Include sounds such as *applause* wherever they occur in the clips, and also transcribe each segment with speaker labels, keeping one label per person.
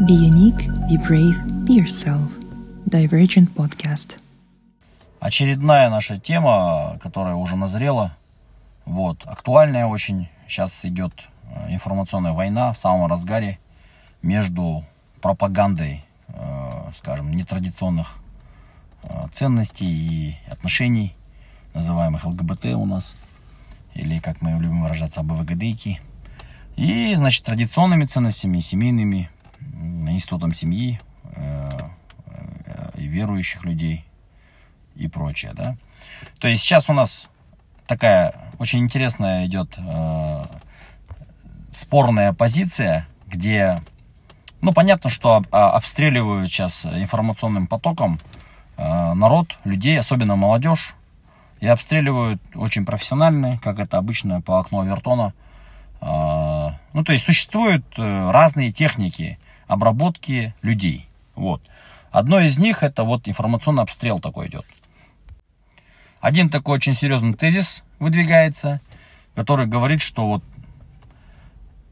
Speaker 1: Be unique, be brave, be yourself. Divergent Podcast.
Speaker 2: Очередная наша тема, которая уже назрела. Вот, актуальная очень. Сейчас идет э, информационная война в самом разгаре между пропагандой, э, скажем, нетрадиционных э, ценностей и отношений, называемых ЛГБТ у нас, или, как мы любим выражаться, АБВГДейки, и, значит, традиционными ценностями, семейными, институтом семьи, и верующих людей и прочее, да. То есть сейчас у нас такая очень интересная идет э, спорная позиция, где, ну, понятно, что а, обстреливают сейчас информационным потоком э, народ, людей, особенно молодежь, и обстреливают очень профессионально, как это обычно по окну Авертона. Э, ну, то есть существуют э, разные техники обработки людей, вот. Одно из них это вот информационный обстрел такой идет. Один такой очень серьезный тезис выдвигается, который говорит, что вот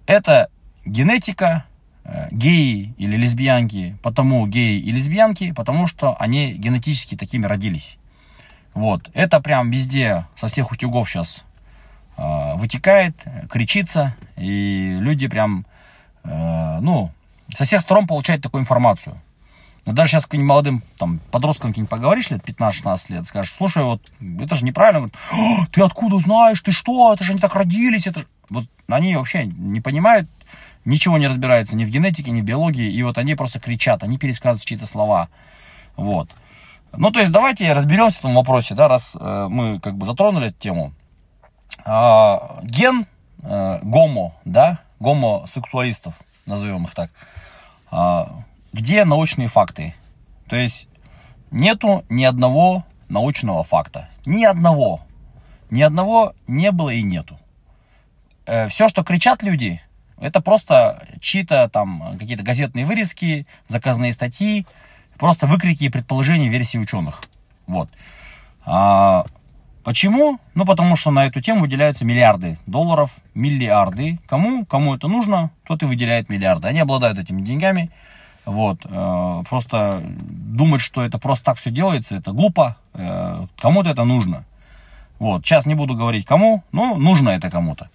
Speaker 2: это генетика, э, геи или лесбиянки, потому геи и лесбиянки, потому что они генетически такими родились. Вот, это прям везде, со всех утюгов сейчас э, вытекает, кричится, и люди прям, э, ну, со всех сторон получают такую информацию. Но даже сейчас каким-нибудь молодым там, подросткам каким-нибудь поговоришь лет 15-16 лет, скажешь, слушай, вот это же неправильно. Говорят, ты откуда знаешь, ты что, это же они так родились. Это... Вот они вообще не понимают, ничего не разбираются ни в генетике, ни в биологии, и вот они просто кричат, они пересказывают чьи-то слова. Вот. Ну, то есть давайте разберемся в этом вопросе, да, раз э, мы как бы затронули эту тему. А, ген э, гомо, да, гомосексуалистов, назовем их так, а, где научные факты? То есть нету ни одного научного факта. Ни одного. Ни одного не было и нету. Э, все, что кричат люди, это просто чьи-то там какие-то газетные вырезки, заказные статьи, просто выкрики и предположения версии ученых. Вот. Почему? Ну, потому что на эту тему выделяются миллиарды долларов, миллиарды. Кому? Кому это нужно, тот и выделяет миллиарды. Они обладают этими деньгами. Вот. Э, просто думать, что это просто так все делается, это глупо. Э, кому-то это нужно. Вот. Сейчас не буду говорить кому, но нужно это кому-то.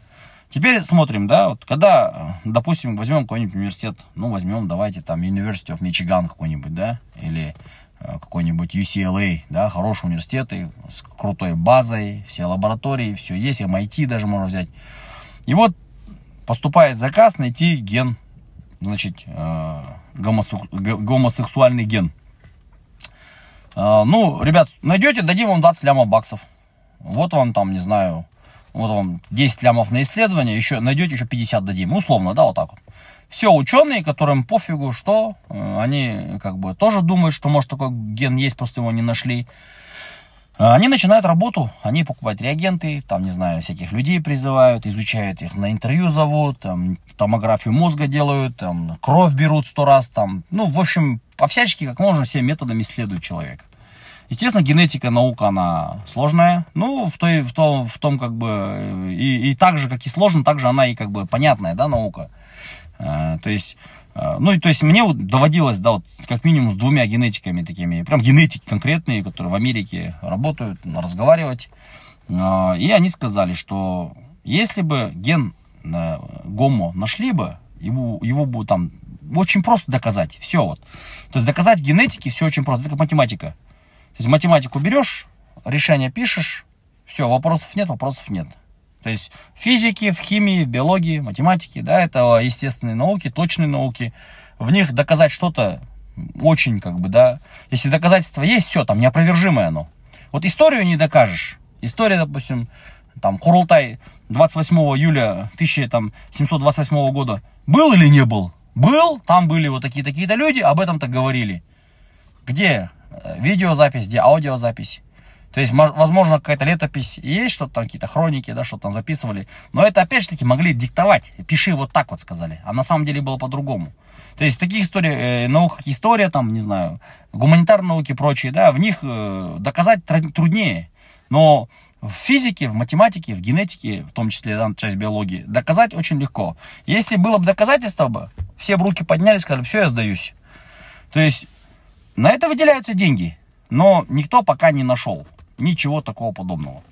Speaker 2: Теперь смотрим, да, вот когда, допустим, возьмем какой-нибудь университет, ну, возьмем, давайте, там, University of Michigan какой-нибудь, да, или какой-нибудь UCLA, да, хороший университет с крутой базой, все лаборатории, все есть, MIT даже можно взять. И вот поступает заказ найти ген, значит, гомосексуальный ген. А, ну, ребят, найдете, дадим вам 20 лямов баксов. Вот вам там, не знаю, вот вам 10 лямов на исследование, еще найдете, еще 50 дадим. Условно, да, вот так вот. Все ученые, которым пофигу, что э, они как бы тоже думают, что может такой ген есть, просто его не нашли. А, они начинают работу, они покупают реагенты, там, не знаю, всяких людей призывают, изучают их, на интервью зовут, там, томографию мозга делают, там, кровь берут сто раз, там, ну, в общем, по-всячески, как можно, всеми методами исследуют человека. Естественно, генетика, наука, она сложная, ну, в, той, в, том, в том, как бы, и, и так же, как и сложно, так же она и, как бы, понятная, да, наука. А, то есть, а, ну, то есть мне вот доводилось, да, вот как минимум с двумя генетиками такими, прям генетики конкретные, которые в Америке работают, разговаривать. А, и они сказали, что если бы ген э, гомо нашли бы, его, его бы там очень просто доказать. Все вот. То есть доказать в генетике все очень просто. Это как математика. То есть математику берешь, решение пишешь, все, вопросов нет, вопросов нет. То есть в физике, в химии, в биологии, математике, да, это естественные науки, точные науки. В них доказать что-то очень, как бы, да. Если доказательства есть, все, там неопровержимое оно. Вот историю не докажешь. История, допустим, там, Курултай 28 июля 1728 года был или не был? Был, там были вот такие-такие-то люди, об этом-то говорили. Где э, видеозапись, где аудиозапись? То есть, возможно, какая-то летопись есть, что-то там, какие-то хроники, да, что-то там записывали. Но это, опять же таки, могли диктовать. Пиши вот так вот, сказали. А на самом деле было по-другому. То есть, таких историй, э, наук, как история, там, не знаю, гуманитарные науки и прочие, да, в них э, доказать труднее. Но в физике, в математике, в генетике, в том числе да, часть биологии, доказать очень легко. Если было бы доказательство бы, все руки подняли, сказали, все, я сдаюсь. То есть на это выделяются деньги, но никто пока не нашел ничего такого подобного.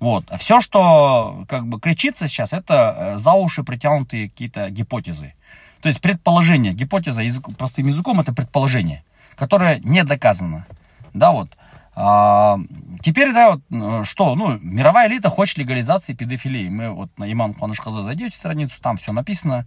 Speaker 2: Вот. Все, что как бы кричится сейчас, это э, за уши притянутые какие-то гипотезы. То есть предположение. Гипотеза язык, простым языком это предположение, которое не доказано. Да, вот. А, теперь, да, вот, э, что, ну, мировая элита хочет легализации педофилии. Мы вот на Иман Куанышхаза зайдете страницу, там все написано.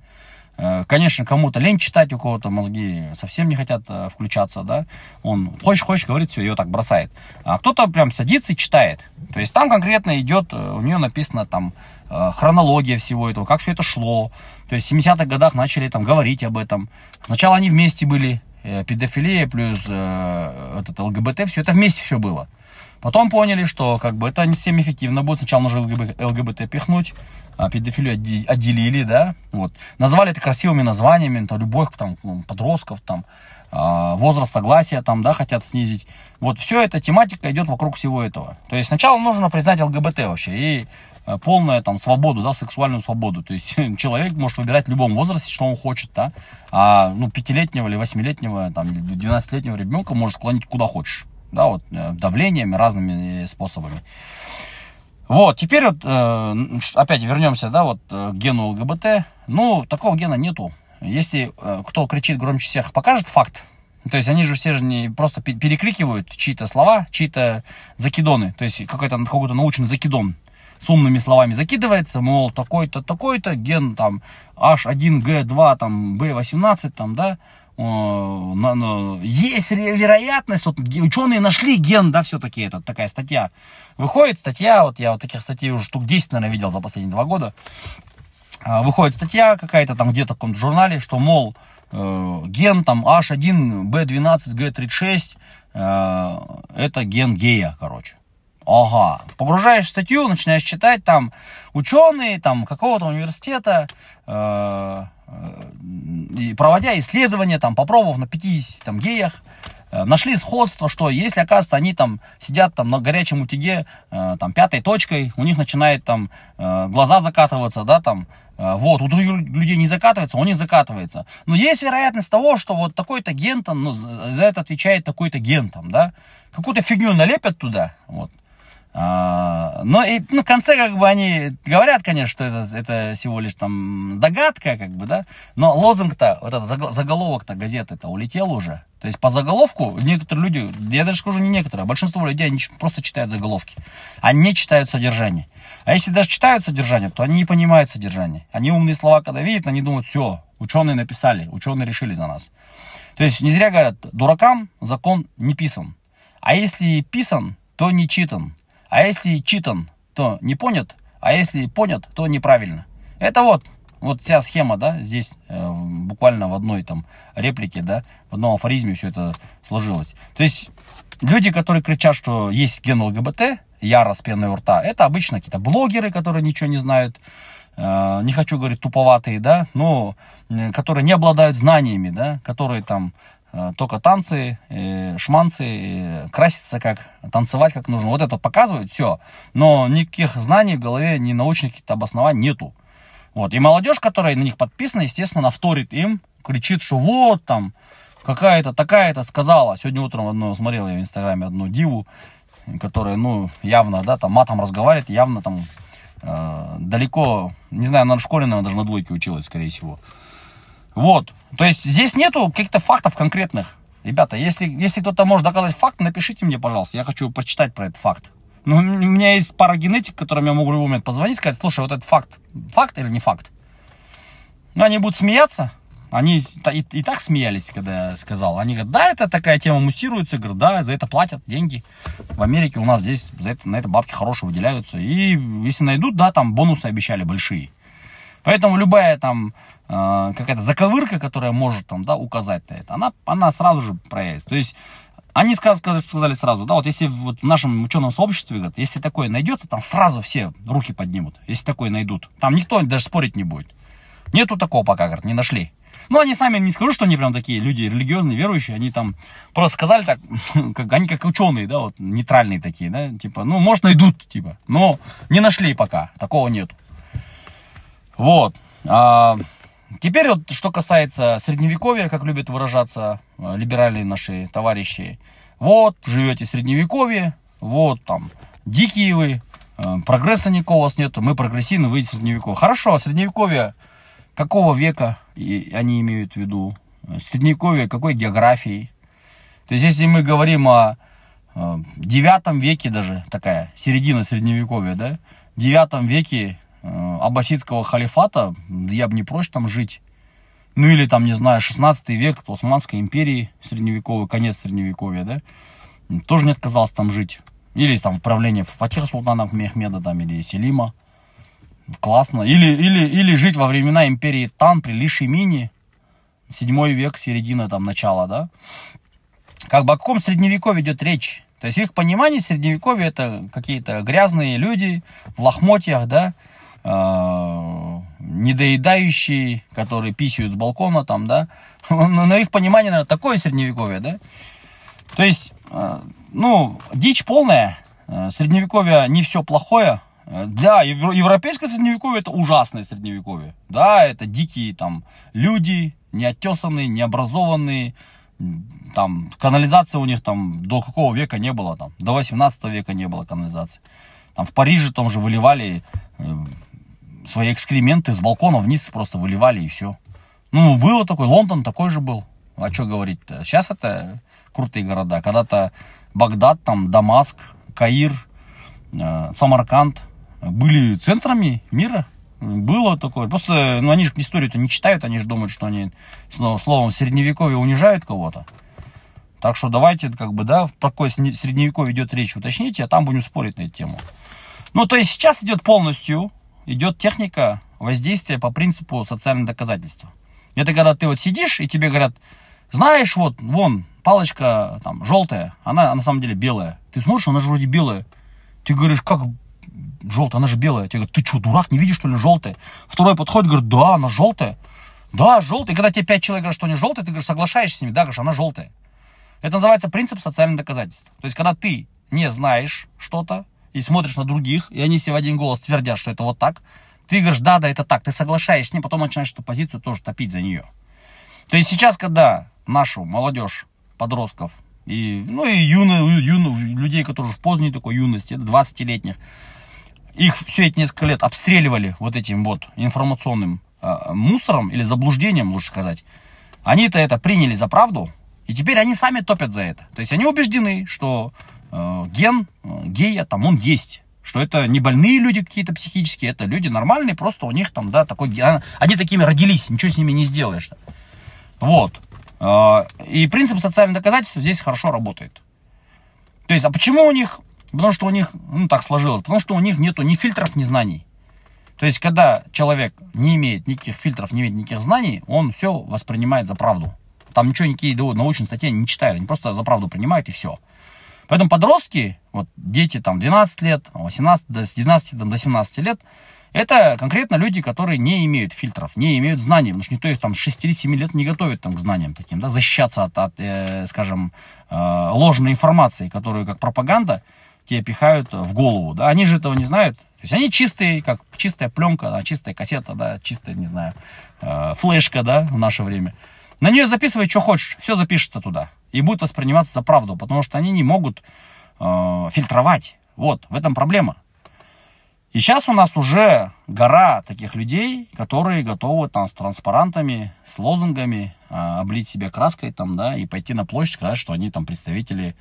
Speaker 2: Э, конечно, кому-то лень читать, у кого-то мозги совсем не хотят э, включаться, да. Он хочешь, хочешь, говорит, все, ее так бросает. А кто-то прям садится и читает. То есть там конкретно идет, у нее написано там хронология всего этого, как все это шло. То есть в 70-х годах начали там говорить об этом. Сначала они вместе были, педофилия плюс э, этот ЛГБТ, все это вместе все было. Потом поняли, что как бы это не совсем эффективно будет. Сначала нужно ЛГБТ, ЛГБТ пихнуть, а педофилию отделили, да, вот. Назвали это красивыми названиями, там, любовь там, подростков, там, а, возраст согласия, там, да, хотят снизить. Вот, все эта тематика идет вокруг всего этого. То есть сначала нужно признать ЛГБТ вообще и э, полную там свободу, да, сексуальную свободу. То есть *laughs* человек может выбирать в любом возрасте, что он хочет, да. А, ну, пятилетнего или восьмилетнего, там, или двенадцатилетнего ребенка может склонить куда хочешь да, вот э, давлениями, разными способами. Вот, теперь вот, э, опять вернемся, да, вот к гену ЛГБТ. Ну, такого гена нету. Если э, кто кричит громче всех, покажет факт. То есть они же все же не просто перекрикивают чьи-то слова, чьи-то закидоны. То есть какой-то какой-то научный закидон с умными словами закидывается, мол, такой-то, такой-то, ген там H1G2, там B18, там, да, есть вероятность, вот ученые нашли ген, да, все-таки, это такая статья. Выходит статья, вот я вот таких статей уже штук 10, наверное, видел за последние два года. А, выходит статья какая-то там где-то в каком-то журнале, что, мол, э, ген там H1, B12, G36, э, это ген гея, короче. Ага. Погружаешь статью, начинаешь читать, там ученые там какого-то университета, э, и проводя исследования, там, попробовав на 50 там, геях, э, нашли сходство, что если, оказывается, они там сидят там на горячем утюге, э, там, пятой точкой, у них начинает там э, глаза закатываться, да, там, вот, у других людей не закатывается, у них закатывается. Но есть вероятность того, что вот такой-то ген там, ну, за это отвечает такой-то ген там, да, какую-то фигню налепят туда, вот, но и ну, в конце как бы они говорят, конечно, что это, это всего лишь там догадка, как бы, да, но лозунг-то, вот этот заголовок-то газеты-то улетел уже. То есть по заголовку некоторые люди, я даже скажу не некоторые, а большинство людей они просто читают заголовки. Они не читают содержание. А если даже читают содержание, то они не понимают содержание. Они умные слова, когда видят, они думают, все, ученые написали, ученые решили за нас. То есть не зря говорят, дуракам закон не писан. А если писан, то не читан. А если читан, то не понят, а если понят, то неправильно. Это вот, вот вся схема, да, здесь э, буквально в одной там реплике, да, в одном афоризме все это сложилось. То есть люди, которые кричат, что есть ген ЛГБТ, яро с пеной у рта, это обычно какие-то блогеры, которые ничего не знают, э, не хочу говорить туповатые, да, но э, которые не обладают знаниями, да, которые там только танцы, шманцы, краситься как, танцевать как нужно. Вот это показывают, все. Но никаких знаний в голове, ни научных каких-то обоснований нету. Вот. И молодежь, которая на них подписана, естественно, навторит им, кричит, что вот там, какая-то такая-то сказала. Сегодня утром одну смотрел я в инстаграме одну диву, которая, ну, явно, да, там матом разговаривает, явно там э, далеко, не знаю, она в школе, наверное, даже на двойке училась, скорее всего. Вот. То есть здесь нету каких-то фактов конкретных. Ребята, если, если кто-то может доказать факт, напишите мне, пожалуйста. Я хочу прочитать про этот факт. Ну, у меня есть пара генетик, которым я могу в любой момент позвонить и сказать, слушай, вот этот факт, факт или не факт? Ну, они будут смеяться. Они и, и так смеялись, когда я сказал. Они говорят, да, это такая тема муссируется. Я говорю, да, за это платят деньги. В Америке у нас здесь за это, на это бабки хорошие выделяются. И если найдут, да, там бонусы обещали большие. Поэтому любая там э, какая-то заковырка, которая может там, да, указать на это, она, она сразу же проявится. То есть они сказали, сказали сразу, да, вот если вот в нашем ученом сообществе, говорят, если такое найдется, там сразу все руки поднимут, если такое найдут. Там никто даже спорить не будет. Нету такого пока, говорят, не нашли. Ну, они сами, не скажу, что они прям такие люди религиозные, верующие, они там просто сказали так, *laughs* как, они как ученые, да, вот нейтральные такие, да, типа, ну, может, найдут, типа, но не нашли пока, такого нету. Вот. А, Теперь вот, что касается средневековья, как любят выражаться э, либеральные наши товарищи. Вот, живете в средневековье, вот там, дикие вы, э, прогресса никакого у вас нету, мы прогрессивны, выйдете в средневековье. Хорошо, средневековье какого века и они имеют в виду? Средневековье какой географии? То есть, если мы говорим о девятом веке даже, такая середина средневековья, да, девятом веке э, аббасидского халифата, я бы не прочь там жить. Ну или там, не знаю, 16 век Османской империи средневековой, конец средневековья, да, тоже не отказался там жить. Или там правление Фатиха Султана Мехмеда там, или Селима. Классно. Или, или, или жить во времена империи Тан при Лишимине, 7 век, середина там, начала, да. Как бы о каком средневековье идет речь? То есть их понимании средневековье это какие-то грязные люди в лохмотьях, да, э, недоедающие, которые писают с балкона там, да. *laughs* Но на их понимание, наверное, такое средневековье, да. То есть, э, ну, дичь полная. Э, средневековье не все плохое. Да, европейское средневековье это ужасное средневековье. Да, это дикие там люди, неотесанные, необразованные, там канализация у них там до какого века не было, там, до 18 века не было канализации. Там в Париже там же выливали э, свои экскременты с балкона вниз просто выливали и все. Ну, было такой, Лондон такой же был. А что говорить-то? Сейчас это крутые города. Когда-то Багдад, там, Дамаск, Каир, э, Самарканд были центрами мира. Было такое. Просто, ну, они же историю-то не читают, они же думают, что они, словом, в средневековье унижают кого-то. Так что давайте, как бы, да, про какое средневековье идет речь, уточните, а там будем спорить на эту тему. Ну, то есть сейчас идет полностью, идет техника воздействия по принципу социального доказательства. Это когда ты вот сидишь, и тебе говорят, знаешь, вот, вон, палочка там желтая, она на самом деле белая. Ты смотришь, она же вроде белая. Ты говоришь, как желтая, она же белая. Тебе говорят, ты что, дурак, не видишь, что ли, желтая? Второй подходит, говорит, да, она желтая. Да, желтая. И когда тебе пять человек говорят, что они желтые, ты говоришь, соглашаешься с ними, да, говоришь, она желтая. Это называется принцип социального доказательства. То есть, когда ты не знаешь что-то и смотришь на других, и они себе в один голос твердят, что это вот так, ты говоришь, да, да, это так, ты соглашаешься с ним, потом начинаешь эту позицию тоже топить за нее. То есть сейчас, когда нашу молодежь, подростков, и, ну и юную, юную, людей, которые в поздней такой юности, 20-летних, их все эти несколько лет обстреливали вот этим вот информационным э, мусором или заблуждением, лучше сказать, они-то это приняли за правду, и теперь они сами топят за это. То есть они убеждены, что э, ген э, гея там он есть. Что это не больные люди какие-то психические, это люди нормальные, просто у них там, да, такой. Они такими родились, ничего с ними не сделаешь. Вот. Э, и принцип социального доказательства здесь хорошо работает. То есть, а почему у них Потому что у них, ну так сложилось, потому что у них нету ни фильтров, ни знаний. То есть, когда человек не имеет никаких фильтров, не имеет никаких знаний, он все воспринимает за правду. Там ничего, никакие научные статьи не читают, они просто за правду принимают и все. Поэтому подростки, вот дети там 12 лет, 18, с 12 до 17 лет, это конкретно люди, которые не имеют фильтров, не имеют знаний, потому что никто их там с 6-7 лет не готовит там, к знаниям таким, да, защищаться от, от э, скажем, э, ложной информации, которую как пропаганда тебе пихают в голову, да, они же этого не знают, то есть они чистые, как чистая пленка, да, чистая кассета, да, чистая, не знаю, э, флешка, да, в наше время. На нее записывай, что хочешь, все запишется туда. И будет восприниматься за правду, потому что они не могут э, фильтровать. Вот, в этом проблема. И сейчас у нас уже гора таких людей, которые готовы там с транспарантами, с лозунгами э, облить себя краской там, да, и пойти на площадь, сказать, что они там представители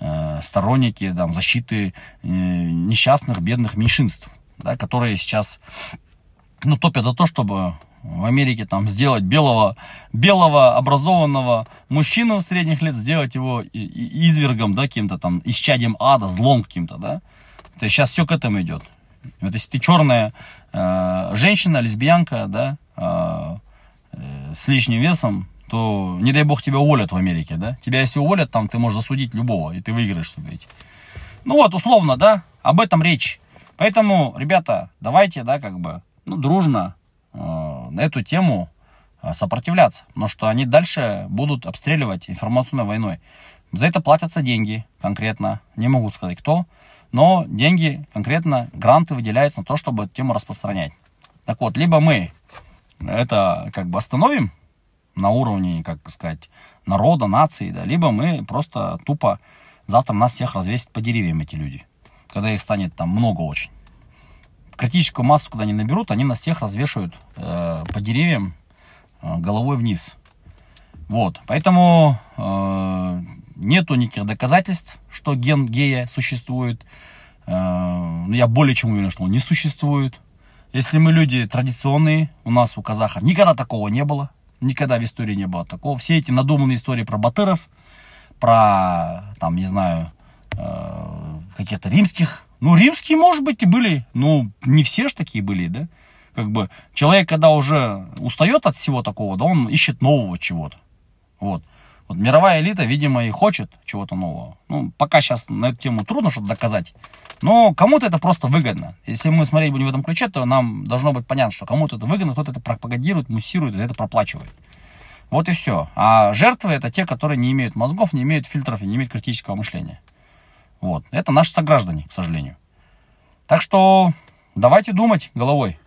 Speaker 2: Э, сторонники там, защиты э, несчастных, бедных меньшинств, да, которые сейчас ну, топят за то, чтобы в Америке там сделать белого, белого образованного мужчину средних лет, сделать его извергом, да, каким-то там, исчадием ада, злом каким-то, да. То есть сейчас все к этому идет. Вот если ты черная э, женщина, лесбиянка, да, э, э, с лишним весом, то не дай бог тебя уволят в Америке, да? Тебя если уволят, там ты можешь засудить любого, и ты выиграешь, что говорить. Ну вот, условно, да, об этом речь. Поэтому, ребята, давайте, да, как бы, ну, дружно э, на эту тему э, сопротивляться. Потому что они дальше будут обстреливать информационной войной. За это платятся деньги конкретно. Не могу сказать кто. Но деньги конкретно, гранты выделяются на то, чтобы эту тему распространять. Так вот, либо мы это как бы остановим на уровне, как сказать, народа, нации, да, либо мы просто тупо завтра нас всех развесят по деревьям эти люди, когда их станет там много очень. Критическую массу, когда они наберут, они нас всех развешивают э, по деревьям э, головой вниз. Вот, поэтому э, нету никаких доказательств, что ген гея существует. Э, я более чем уверен, что он не существует. Если мы люди традиционные, у нас у казахов никогда такого не было. Никогда в истории не было такого. Все эти надуманные истории про батыров, про, там, не знаю, э, каких-то римских. Ну, римские, может быть, и были. Ну, не все же такие были, да? Как бы человек, когда уже устает от всего такого, да, он ищет нового чего-то. Вот. Вот мировая элита, видимо, и хочет чего-то нового. Ну, пока сейчас на эту тему трудно что-то доказать. Но кому-то это просто выгодно. Если мы смотреть будем в этом ключе, то нам должно быть понятно, что кому-то это выгодно, кто-то это пропагандирует, муссирует это проплачивает. Вот и все. А жертвы это те, которые не имеют мозгов, не имеют фильтров и не имеют критического мышления. Вот. Это наши сограждане, к сожалению. Так что давайте думать головой.